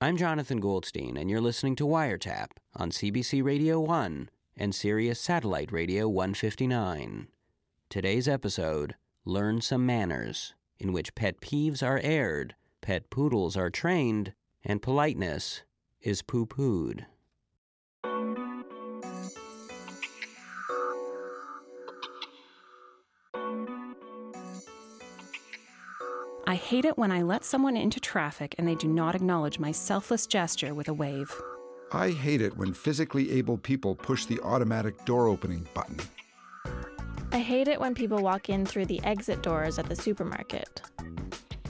I'm Jonathan Goldstein, and you're listening to Wiretap on CBC Radio 1 and Sirius Satellite Radio 159. Today's episode Learn Some Manners, in which pet peeves are aired, pet poodles are trained, and politeness is poo pooed. I hate it when I let someone into traffic and they do not acknowledge my selfless gesture with a wave. I hate it when physically able people push the automatic door opening button. I hate it when people walk in through the exit doors at the supermarket.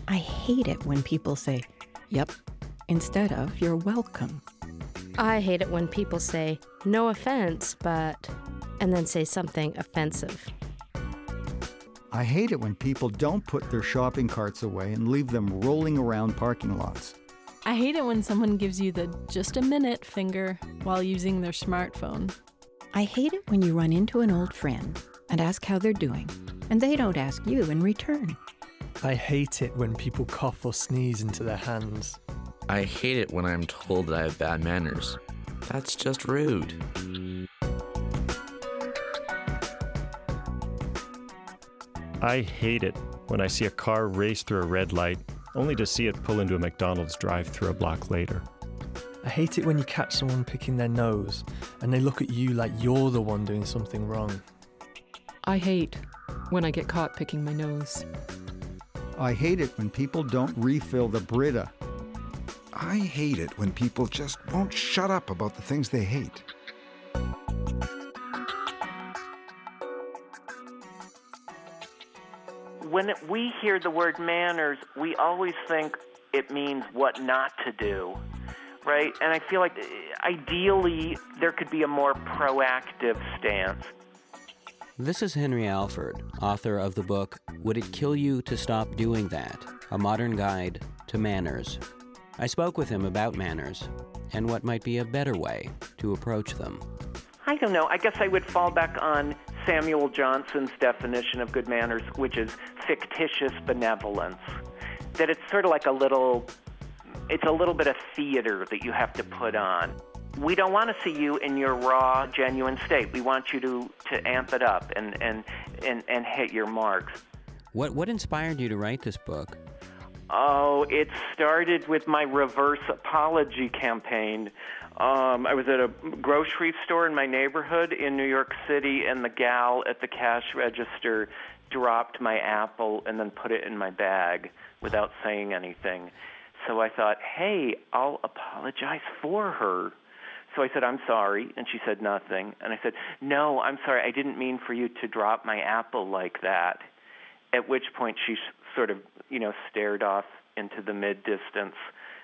I hate it when people say, yep, instead of you're welcome. I hate it when people say, no offense, but, and then say something offensive. I hate it when people don't put their shopping carts away and leave them rolling around parking lots. I hate it when someone gives you the just a minute finger while using their smartphone. I hate it when you run into an old friend and ask how they're doing, and they don't ask you in return. I hate it when people cough or sneeze into their hands. I hate it when I'm told that I have bad manners. That's just rude. I hate it when I see a car race through a red light, only to see it pull into a McDonald's drive through a block later. I hate it when you catch someone picking their nose and they look at you like you're the one doing something wrong. I hate when I get caught picking my nose. I hate it when people don't refill the Brita. I hate it when people just won't shut up about the things they hate. When we hear the word manners, we always think it means what not to do, right? And I feel like eh, ideally there could be a more proactive stance. This is Henry Alford, author of the book Would It Kill You to Stop Doing That? A Modern Guide to Manners. I spoke with him about manners and what might be a better way to approach them. I don't know. I guess I would fall back on Samuel Johnson's definition of good manners, which is fictitious benevolence. That it's sort of like a little, it's a little bit of theater that you have to put on. We don't want to see you in your raw, genuine state. We want you to, to amp it up and, and, and, and hit your marks. What, what inspired you to write this book? Oh, it started with my reverse apology campaign. Um, I was at a grocery store in my neighborhood in New York City, and the gal at the cash register dropped my apple and then put it in my bag without saying anything. So I thought, hey, I'll apologize for her. So I said, I'm sorry. And she said nothing. And I said, No, I'm sorry. I didn't mean for you to drop my apple like that. At which point she sort of, you know, stared off into the mid distance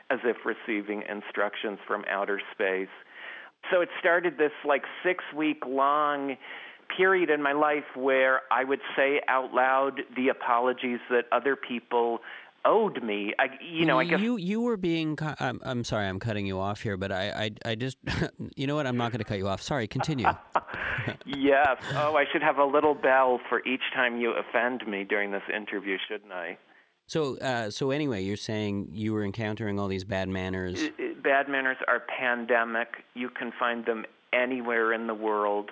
as if receiving instructions from outer space. So it started this like six week long period in my life where I would say out loud the apologies that other people owed me. I, you know, I guess you you were being. I'm, I'm sorry, I'm cutting you off here, but I I, I just, you know what? I'm not going to cut you off. Sorry, continue. yes. Oh, I should have a little bell for each time you offend me during this interview, shouldn't I? So, uh, so anyway, you're saying you were encountering all these bad manners. Bad manners are pandemic. You can find them anywhere in the world.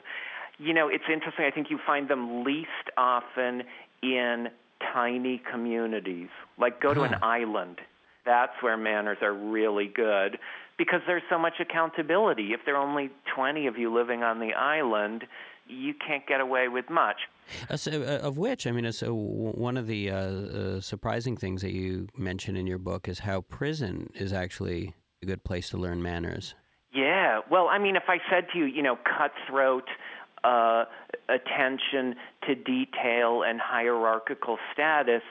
You know, it's interesting. I think you find them least often in tiny communities. Like go to an island. That's where manners are really good because there's so much accountability. If there are only 20 of you living on the island, you can't get away with much. Uh, so, uh, of which, I mean, uh, so one of the uh, uh, surprising things that you mention in your book is how prison is actually a good place to learn manners. Yeah. Well, I mean, if I said to you, you know, cutthroat, uh, attention to detail and hierarchical status,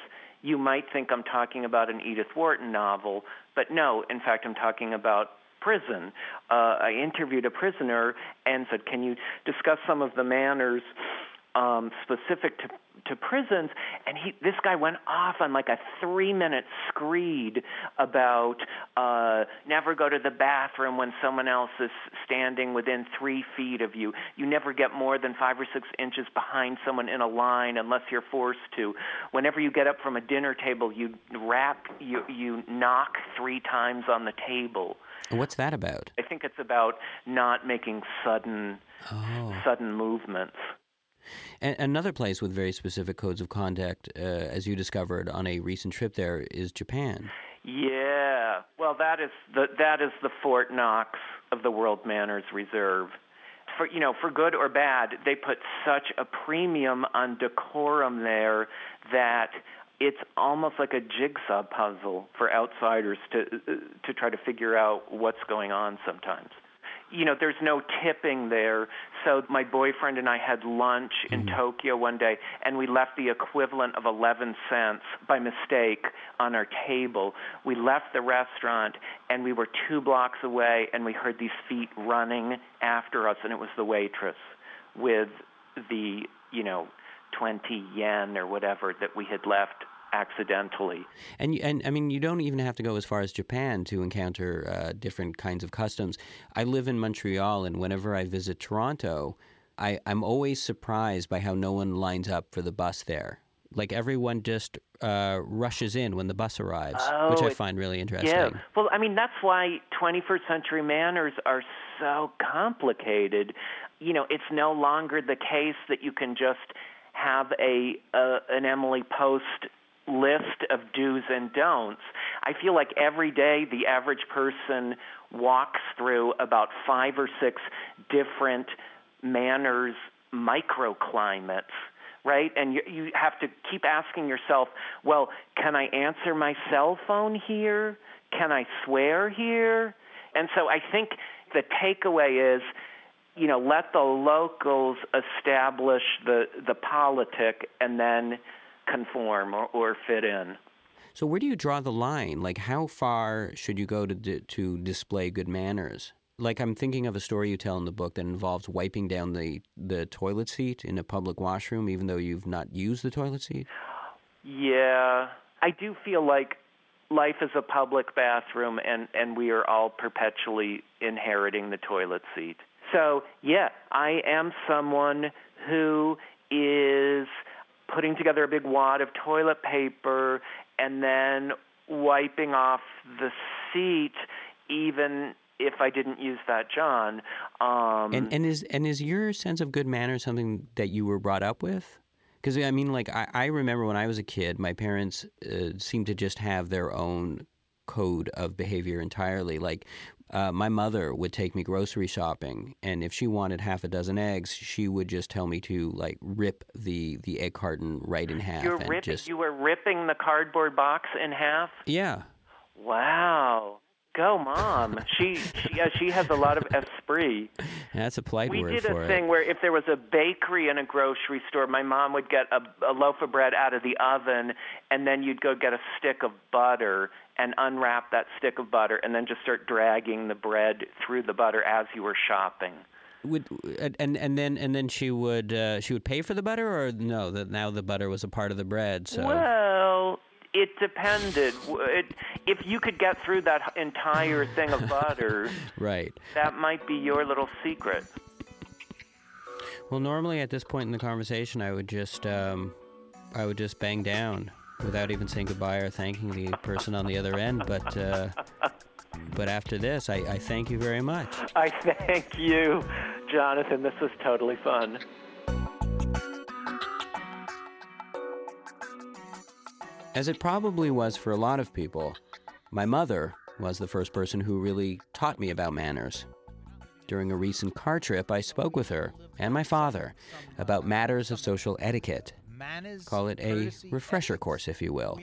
you might think I'm talking about an Edith Wharton novel, but no, in fact, I'm talking about prison. Uh, I interviewed a prisoner and said, Can you discuss some of the manners um, specific to to prisons and he this guy went off on like a three minute screed about uh never go to the bathroom when someone else is standing within three feet of you you never get more than five or six inches behind someone in a line unless you're forced to whenever you get up from a dinner table you rap you you knock three times on the table What's that about? I think it's about not making sudden Oh. sudden movements. And another place with very specific codes of conduct, uh, as you discovered on a recent trip there, is Japan. Yeah. Well, that is the that is the Fort Knox of the World Manners Reserve. For you know, for good or bad, they put such a premium on decorum there that it's almost like a jigsaw puzzle for outsiders to to try to figure out what's going on sometimes. You know, there's no tipping there. So my boyfriend and I had lunch in mm. Tokyo one day and we left the equivalent of 11 cents by mistake on our table. We left the restaurant and we were 2 blocks away and we heard these feet running after us and it was the waitress with the, you know, 20 yen or whatever that we had left accidentally. And and I mean, you don't even have to go as far as Japan to encounter uh, different kinds of customs. I live in Montreal, and whenever I visit Toronto, I, I'm always surprised by how no one lines up for the bus there. Like everyone just uh, rushes in when the bus arrives, which Oh, I find really interesting. Yeah. Well, I mean, that's why 21st century manners are so complicated. You know, it's no longer the case that you can just have a uh, an Emily Post list of do's and don'ts. I feel like every day the average person walks through about five or six different manners microclimates right? And you, you have to keep asking yourself, well, can I answer my cell phone here? Can I swear here? And so I think the takeaway is, you know, let the locals establish the the politic and then conform or, or fit in. So where do you draw the line? Like, how far should you go to di- to display good manners? Like, I'm thinking of a story you tell in the book that involves wiping down the the toilet seat in a public washroom, even though you've not used the toilet seat. Yeah, I do feel like life is a public bathroom, and and we are all perpetually inheriting the toilet seat. So yeah, I am someone who is putting together a big wad of toilet paper and then wiping off the seat, even if I didn't use that John. Um, And and is and is your sense of good manners something that you were brought up with? Because I mean, like I, I remember when I was a kid, my parents uh, seemed to just have their own code of behavior entirely. Like uh, my mother would take me grocery shopping, and if she wanted half a dozen eggs, she would just tell me to like rip the the egg carton right in half you're and ripping, just you were ripping the cardboard box in half. yeah. Wow. Go, mom. She she she has a lot of esprit. That's a polite We word did for a it. thing where if there was a bakery in a grocery store, my mom would get a, a loaf of bread out of the oven, and then you'd go get a stick of butter and unwrap that stick of butter, and then just start dragging the bread through the butter as you were shopping. Would and and then and then she would uh, she would pay for the butter or no that now the butter was a part of the bread so Well, it depended. It, if you could get through that entire thing of butter, right that might be your little secret. well normally at this point in the conversation I would just um, I would just bang down without even saying goodbye or thanking the person on the other end but uh, but after this I, I thank you very much I thank you, Jonathan. This was totally fun. As it probably was for a lot of people, my mother was the first person who really taught me about manners. During a recent car trip, I spoke with her and my father about matters of social etiquette. Call it a refresher course, if you will.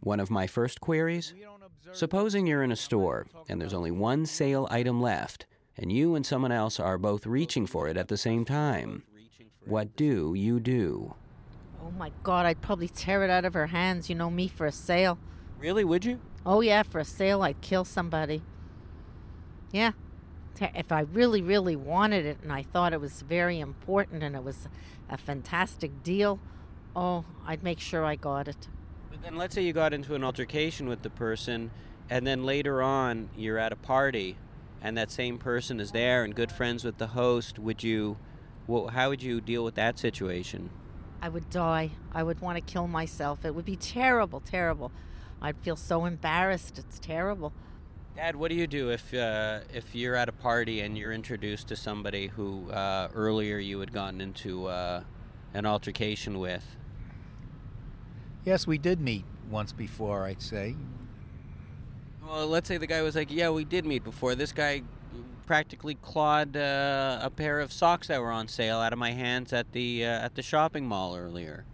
One of my first queries Supposing you're in a store and there's only one sale item left, and you and someone else are both reaching for it at the same time. What do you do? Oh my god, I'd probably tear it out of her hands, you know me, for a sale. Really, would you? Oh yeah, for a sale, I'd kill somebody. Yeah. If I really, really wanted it and I thought it was very important and it was a fantastic deal, oh, I'd make sure I got it. But then let's say you got into an altercation with the person, and then later on you're at a party, and that same person is there and good friends with the host. Would you, well, how would you deal with that situation? I would die. I would want to kill myself. It would be terrible, terrible. I'd feel so embarrassed. It's terrible. Dad, what do you do if uh, if you're at a party and you're introduced to somebody who uh, earlier you had gotten into uh, an altercation with? Yes, we did meet once before, I'd say. Well, let's say the guy was like, "Yeah, we did meet before." This guy practically clawed uh, a pair of socks that were on sale out of my hands at the uh, at the shopping mall earlier.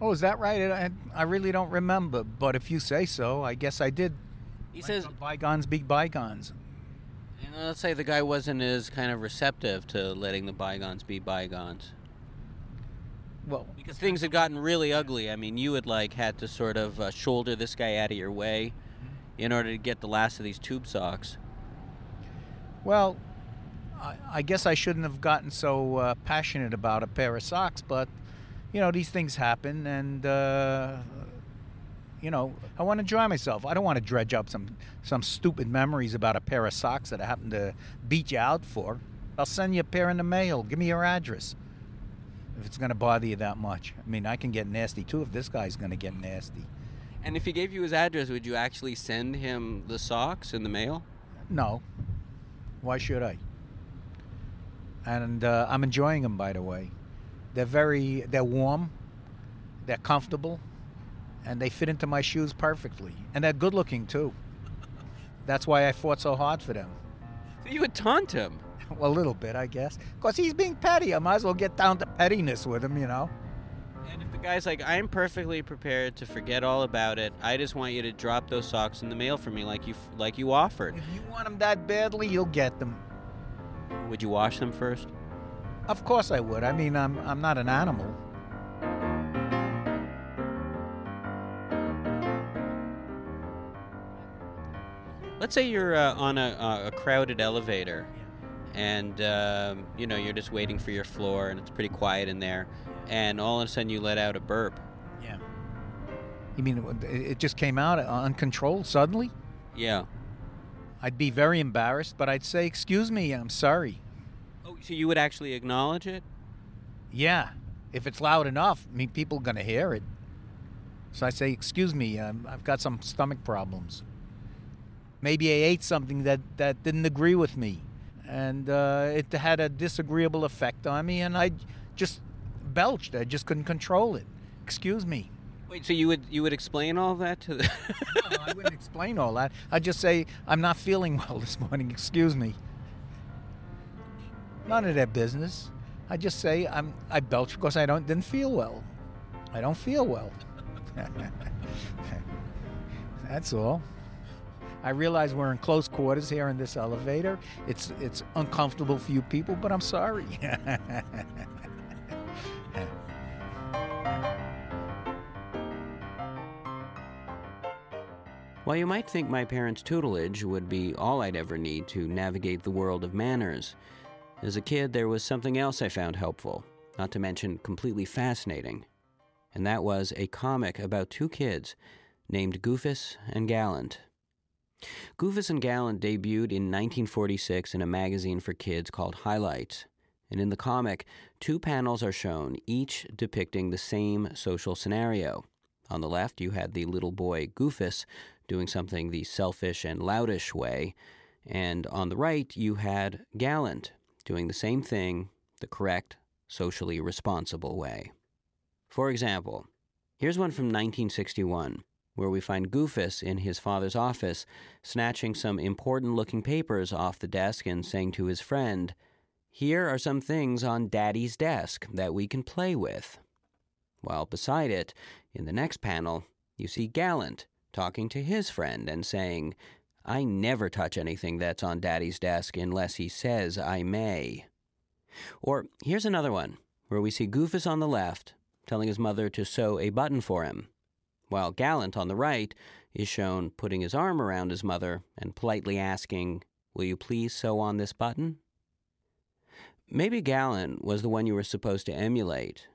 Oh, is that right? I, I really don't remember, but if you say so, I guess I did. He says bygones be bygones. And let's say the guy wasn't as kind of receptive to letting the bygones be bygones. Well, because things had gotten really ugly. I mean, you had like had to sort of uh, shoulder this guy out of your way in order to get the last of these tube socks. Well, I, I guess I shouldn't have gotten so uh, passionate about a pair of socks, but you know these things happen, and uh, you know I want to enjoy myself. I don't want to dredge up some some stupid memories about a pair of socks that I happened to beat you out for. I'll send you a pair in the mail. Give me your address if it's going to bother you that much. I mean, I can get nasty too if this guy's going to get nasty. And if he gave you his address, would you actually send him the socks in the mail? No. Why should I? And uh, I'm enjoying them, by the way. They're very, they're warm, they're comfortable, and they fit into my shoes perfectly. And they're good looking too. That's why I fought so hard for them. So you would taunt him? well, a little bit, I guess. Because he's being petty. I might as well get down to pettiness with him, you know. And if the guy's like, I'm perfectly prepared to forget all about it. I just want you to drop those socks in the mail for me, like you like you offered. If you want them that badly, you'll get them. Would you wash them first? Of course I would. I mean, I'm I'm not an animal. Let's say you're uh, on a, a crowded elevator, and um, you know you're just waiting for your floor, and it's pretty quiet in there, and all of a sudden you let out a burp. Yeah. You mean it- it just came out uncontrolled suddenly? Yeah. I'd be very embarrassed, but I'd say, "Excuse me, I'm sorry." Oh, so you would actually acknowledge it? Yeah, if it's loud enough, I mean, people are gonna hear it. So I say, "Excuse me, um, I've got some stomach problems. Maybe I ate something that that didn't agree with me, and uh, it had a disagreeable effect on me, and I just belched. I just couldn't control it. Excuse me." Wait, so you would you would explain all that to the? no, I wouldn't explain all that. I'd just say, "I'm not feeling well this morning. Excuse me." None of their business. I just say I'm I belch because I don't didn't feel well. I don't feel well. That's all. I realize we're in close quarters here in this elevator. It's it's uncomfortable for you people, but I'm sorry. While you might think my parents' tutelage would be all I'd ever need to navigate the world of manners, as a kid there was something else I found helpful, not to mention completely fascinating. And that was a comic about two kids named Goofus and Gallant. Goofus and Gallant debuted in 1946 in a magazine for kids called Highlights. And in the comic, two panels are shown, each depicting the same social scenario. On the left, you had the little boy Goofus doing something the selfish and loutish way, and on the right, you had Gallant doing the same thing the correct, socially responsible way. For example, here's one from 1961 where we find Goofus in his father's office snatching some important looking papers off the desk and saying to his friend, Here are some things on Daddy's desk that we can play with. While beside it, in the next panel, you see Gallant talking to his friend and saying, I never touch anything that's on Daddy's desk unless he says I may. Or here's another one where we see Goofus on the left telling his mother to sew a button for him, while Gallant on the right is shown putting his arm around his mother and politely asking, Will you please sew on this button? Maybe Gallant was the one you were supposed to emulate,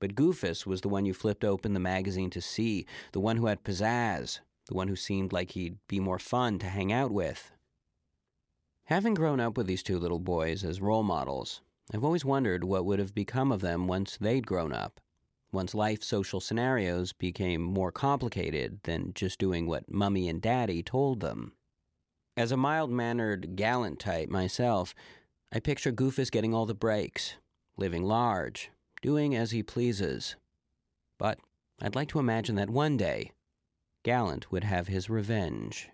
but Goofus was the one you flipped open the magazine to see, the one who had pizzazz, the one who seemed like he'd be more fun to hang out with. Having grown up with these two little boys as role models, I've always wondered what would have become of them once they'd grown up, once life social scenarios became more complicated than just doing what Mummy and Daddy told them. As a mild mannered, gallant type myself, I picture Goofus getting all the breaks, living large, doing as he pleases. But I'd like to imagine that one day, Gallant would have his revenge.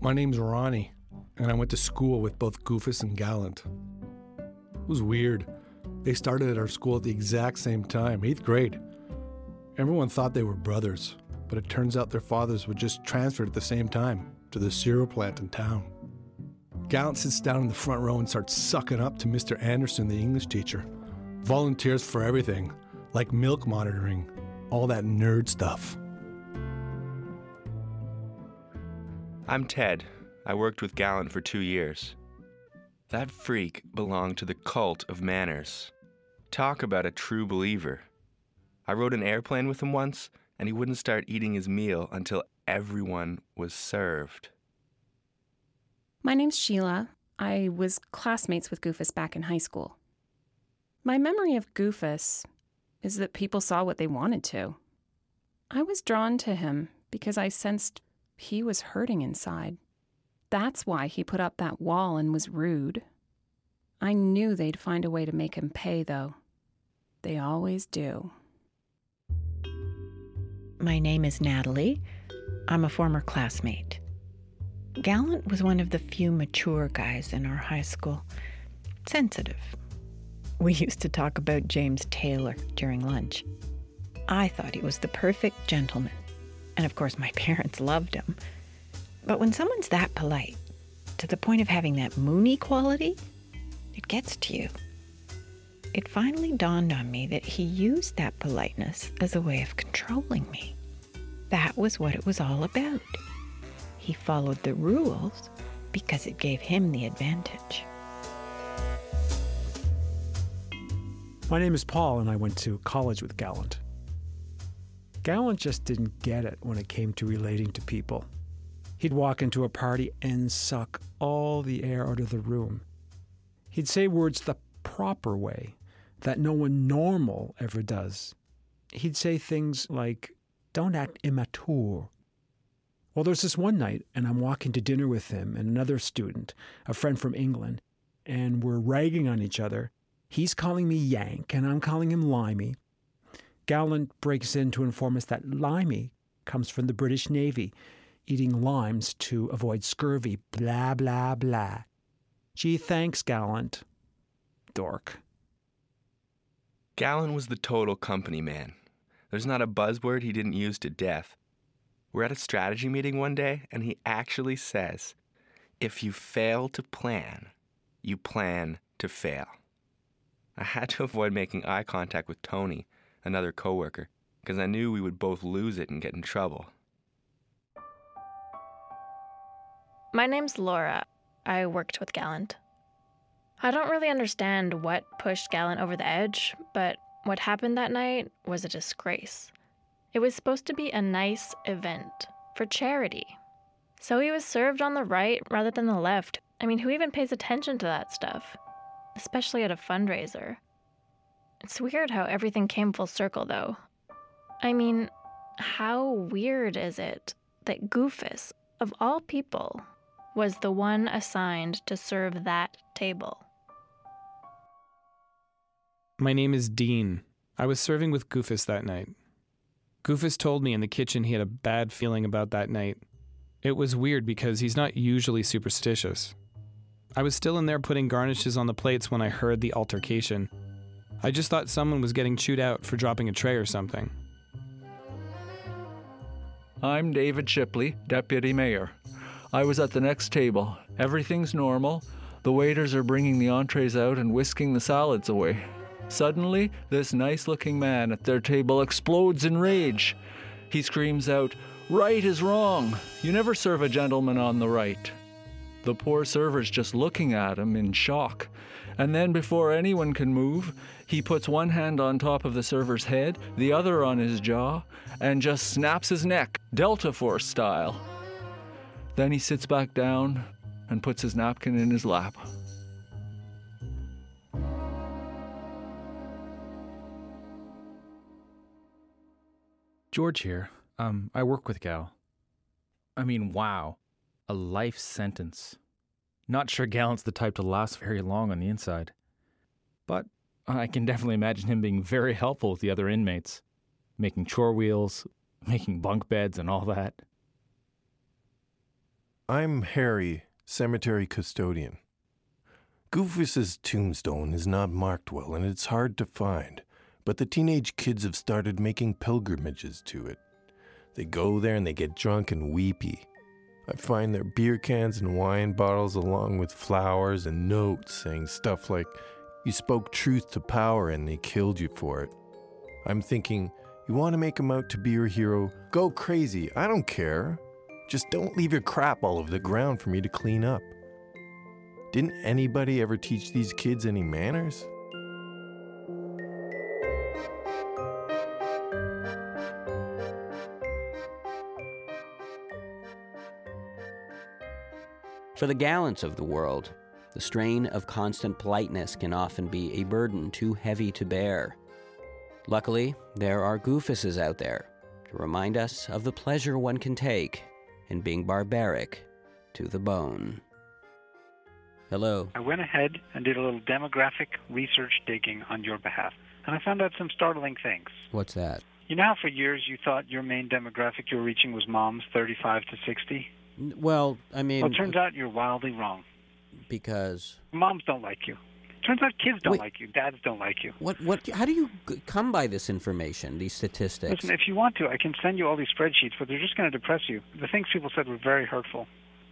My name's Ronnie, and I went to school with both Goofus and Gallant. It was weird. They started at our school at the exact same time, eighth grade. Everyone thought they were brothers, but it turns out their fathers were just transferred at the same time to the cereal plant in town. Gallant sits down in the front row and starts sucking up to Mr. Anderson, the English teacher. Volunteers for everything, like milk monitoring, all that nerd stuff. I'm Ted. I worked with Gallant for two years. That freak belonged to the cult of manners. Talk about a true believer. I rode an airplane with him once, and he wouldn't start eating his meal until everyone was served. My name's Sheila. I was classmates with Goofus back in high school. My memory of Goofus is that people saw what they wanted to. I was drawn to him because I sensed he was hurting inside. That's why he put up that wall and was rude. I knew they'd find a way to make him pay, though. They always do. My name is Natalie. I'm a former classmate. Gallant was one of the few mature guys in our high school. Sensitive. We used to talk about James Taylor during lunch. I thought he was the perfect gentleman. And of course, my parents loved him. But when someone's that polite, to the point of having that moony quality, it gets to you. It finally dawned on me that he used that politeness as a way of controlling me. That was what it was all about. He followed the rules because it gave him the advantage. My name is Paul, and I went to college with Gallant. Gallant just didn't get it when it came to relating to people. He'd walk into a party and suck all the air out of the room. He'd say words the proper way that no one normal ever does. He'd say things like, don't act immature. Well, there's this one night, and I'm walking to dinner with him and another student, a friend from England, and we're ragging on each other. He's calling me Yank, and I'm calling him Limey. Gallant breaks in to inform us that limey comes from the British Navy, eating limes to avoid scurvy. Blah, blah, blah. Gee, thanks, Gallant. Dork. Gallant was the total company man. There's not a buzzword he didn't use to death. We're at a strategy meeting one day, and he actually says, If you fail to plan, you plan to fail. I had to avoid making eye contact with Tony another coworker, because I knew we would both lose it and get in trouble. My name's Laura. I worked with Gallant. I don't really understand what pushed Gallant over the edge, but what happened that night was a disgrace. It was supposed to be a nice event for charity. So he was served on the right rather than the left. I mean, who even pays attention to that stuff? Especially at a fundraiser. It's weird how everything came full circle, though. I mean, how weird is it that Goofus, of all people, was the one assigned to serve that table? My name is Dean. I was serving with Goofus that night. Goofus told me in the kitchen he had a bad feeling about that night. It was weird because he's not usually superstitious. I was still in there putting garnishes on the plates when I heard the altercation. I just thought someone was getting chewed out for dropping a tray or something. I'm David Shipley, Deputy Mayor. I was at the next table. Everything's normal. The waiters are bringing the entrees out and whisking the salads away. Suddenly, this nice looking man at their table explodes in rage. He screams out, Right is wrong. You never serve a gentleman on the right. The poor server's just looking at him in shock. And then, before anyone can move, he puts one hand on top of the server's head, the other on his jaw, and just snaps his neck, Delta Force style. Then he sits back down and puts his napkin in his lap. George here. Um, I work with Gal. I mean, wow. A life sentence. Not sure Gallant's the type to last very long on the inside. But I can definitely imagine him being very helpful with the other inmates, making chore wheels, making bunk beds, and all that. I'm Harry, cemetery custodian. Goofus's tombstone is not marked well and it's hard to find, but the teenage kids have started making pilgrimages to it. They go there and they get drunk and weepy. I find their beer cans and wine bottles along with flowers and notes saying stuff like, You spoke truth to power and they killed you for it. I'm thinking, You want to make them out to be your hero? Go crazy. I don't care. Just don't leave your crap all over the ground for me to clean up. Didn't anybody ever teach these kids any manners? For the gallants of the world, the strain of constant politeness can often be a burden too heavy to bear. Luckily, there are goofuses out there to remind us of the pleasure one can take in being barbaric to the bone. Hello. I went ahead and did a little demographic research digging on your behalf, and I found out some startling things. What's that? You know how for years you thought your main demographic you were reaching was moms 35 to 60? Well, I mean, well, it turns out you're wildly wrong. because Moms don't like you. Turns out kids don't Wait. like you. Dads don't like you. what? What? How do you come by this information? These statistics? Listen, if you want to, I can send you all these spreadsheets, but they're just going to depress you. The things people said were very hurtful.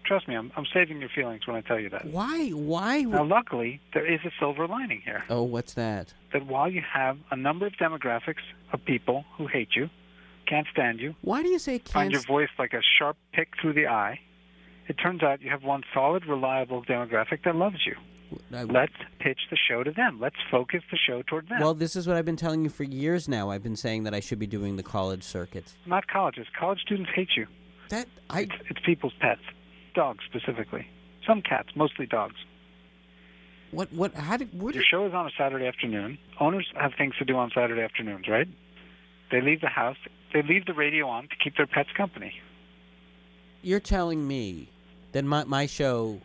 Trust me, I'm, I'm saving your feelings when I tell you that. Why? Why? Now, luckily, there is a silver lining here. Oh, what's that? That while you have a number of demographics of people who hate you, can't stand you, Why do you say find can't? your voice like a sharp pick through the eye, it turns out you have one solid, reliable demographic that loves you. I- Let's pitch the show to them. Let's focus the show toward them. Well, this is what I've been telling you for years now. I've been saying that I should be doing the college circuit. Not colleges. College students hate you. That I. It's, it's people's pets, dogs specifically. Some cats, mostly dogs. What? What? How did? What Your show is on a Saturday afternoon. Owners have things to do on Saturday afternoons, right? They leave the house. They leave the radio on to keep their pets company. You're telling me that my my show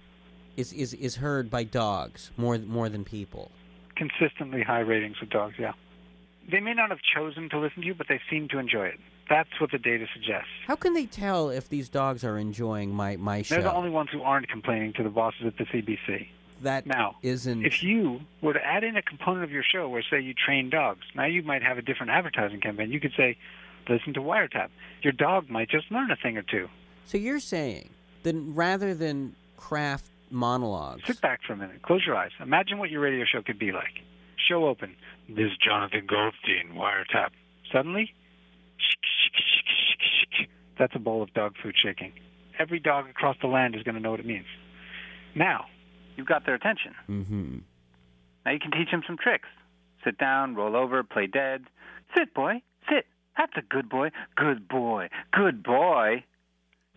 is is is heard by dogs more more than people. Consistently high ratings with dogs, yeah. They may not have chosen to listen to you, but they seem to enjoy it. That's what the data suggests. How can they tell if these dogs are enjoying my my show? They're the only ones who aren't complaining to the bosses at the CBC. that Now, isn't. if you were to add in a component of your show where, say, you train dogs, now you might have a different advertising campaign. You could say, listen to Wiretap. Your dog might just learn a thing or two. So you're saying that rather than craft monologues, Sit back for a minute. Close your eyes. Imagine what your radio show could be like. Show open. This is Jonathan Goldstein, Wiretap. Suddenly, that's a bowl of dog food shaking. Every dog across the land is going to know what it means. Now, you've got their attention. Mm-hmm. Now you can teach them some tricks. Sit down, roll over, play dead. Sit, boy, sit. That's a good boy. Good boy. Good boy.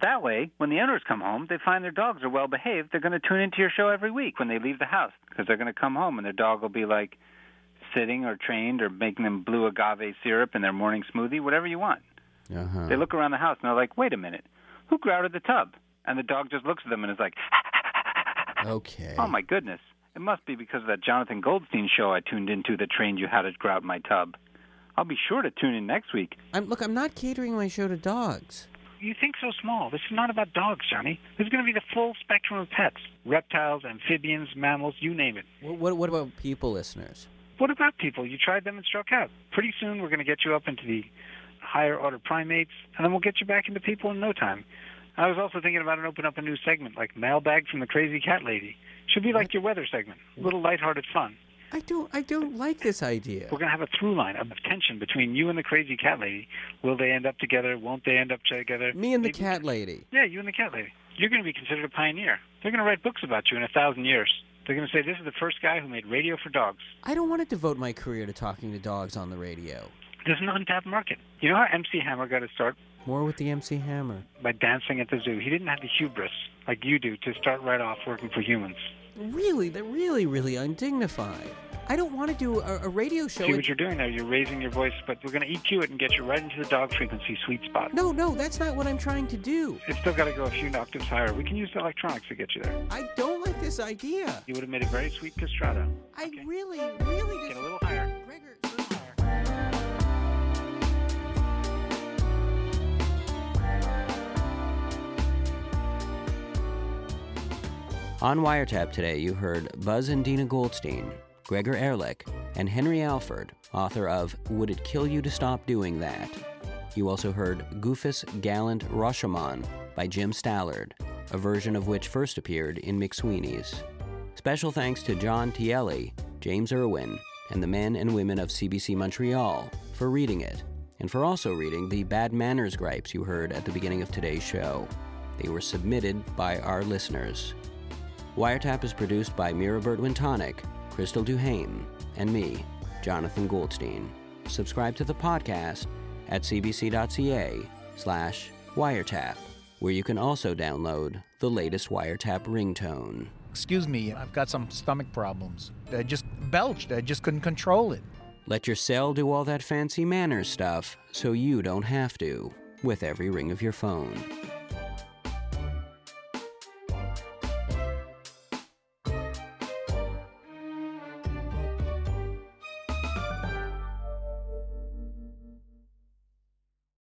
That way, when the owners come home, they find their dogs are well behaved. They're going to tune into your show every week when they leave the house because they're going to come home and their dog will be like sitting or trained or making them blue agave syrup in their morning smoothie, whatever you want. Uh-huh. They look around the house and they're like, wait a minute, who grouted the tub? And the dog just looks at them and is like, Okay. Oh my goodness. It must be because of that Jonathan Goldstein show I tuned into that trained you how to grout my tub. I'll be sure to tune in next week. I'm, look, I'm not catering my show to dogs. You think so small. This is not about dogs, Johnny. This is going to be the full spectrum of pets reptiles, amphibians, mammals, you name it. What, what, what about people listeners? What about people? You tried them and struck out. Pretty soon we're going to get you up into the higher order primates, and then we'll get you back into people in no time. I was also thinking about an open up a new segment like Mailbag from the Crazy Cat Lady. Should be like your weather segment. A little lighthearted fun. I don't. I don't like this idea. We're going to have a through line of tension between you and the crazy cat lady. Will they end up together? Won't they end up together? Me and the cat lady. Yeah, you and the cat lady. You're going to be considered a pioneer. They're going to write books about you in a thousand years. They're going to say this is the first guy who made radio for dogs. I don't want to devote my career to talking to dogs on the radio. There's an untapped market. You know how MC Hammer got his start? More with the MC Hammer. By dancing at the zoo. He didn't have the hubris like you do to start right off working for humans. Really, they're really, really undignified. I don't want to do a, a radio show. See what you're doing there? You're raising your voice, but we're going to EQ it and get you right into the dog frequency sweet spot. No, no, that's not what I'm trying to do. It's still got to go a few octaves higher. We can use the electronics to get you there. I don't like this idea. You would have made a very sweet castrato. I really, really Get a little On Wiretap today, you heard Buzz and Dina Goldstein, Gregor Ehrlich, and Henry Alford, author of Would It Kill You to Stop Doing That? You also heard Goofus Gallant Rashomon by Jim Stallard, a version of which first appeared in McSweeney's. Special thanks to John Tielli, James Irwin, and the men and women of CBC Montreal for reading it, and for also reading the bad manners gripes you heard at the beginning of today's show. They were submitted by our listeners. Wiretap is produced by Mira Wintonick, Crystal Duhame, and me, Jonathan Goldstein. Subscribe to the podcast at cbc.ca slash wiretap, where you can also download the latest Wiretap ringtone. Excuse me, I've got some stomach problems. I just belched. I just couldn't control it. Let your cell do all that fancy manners stuff so you don't have to with every ring of your phone.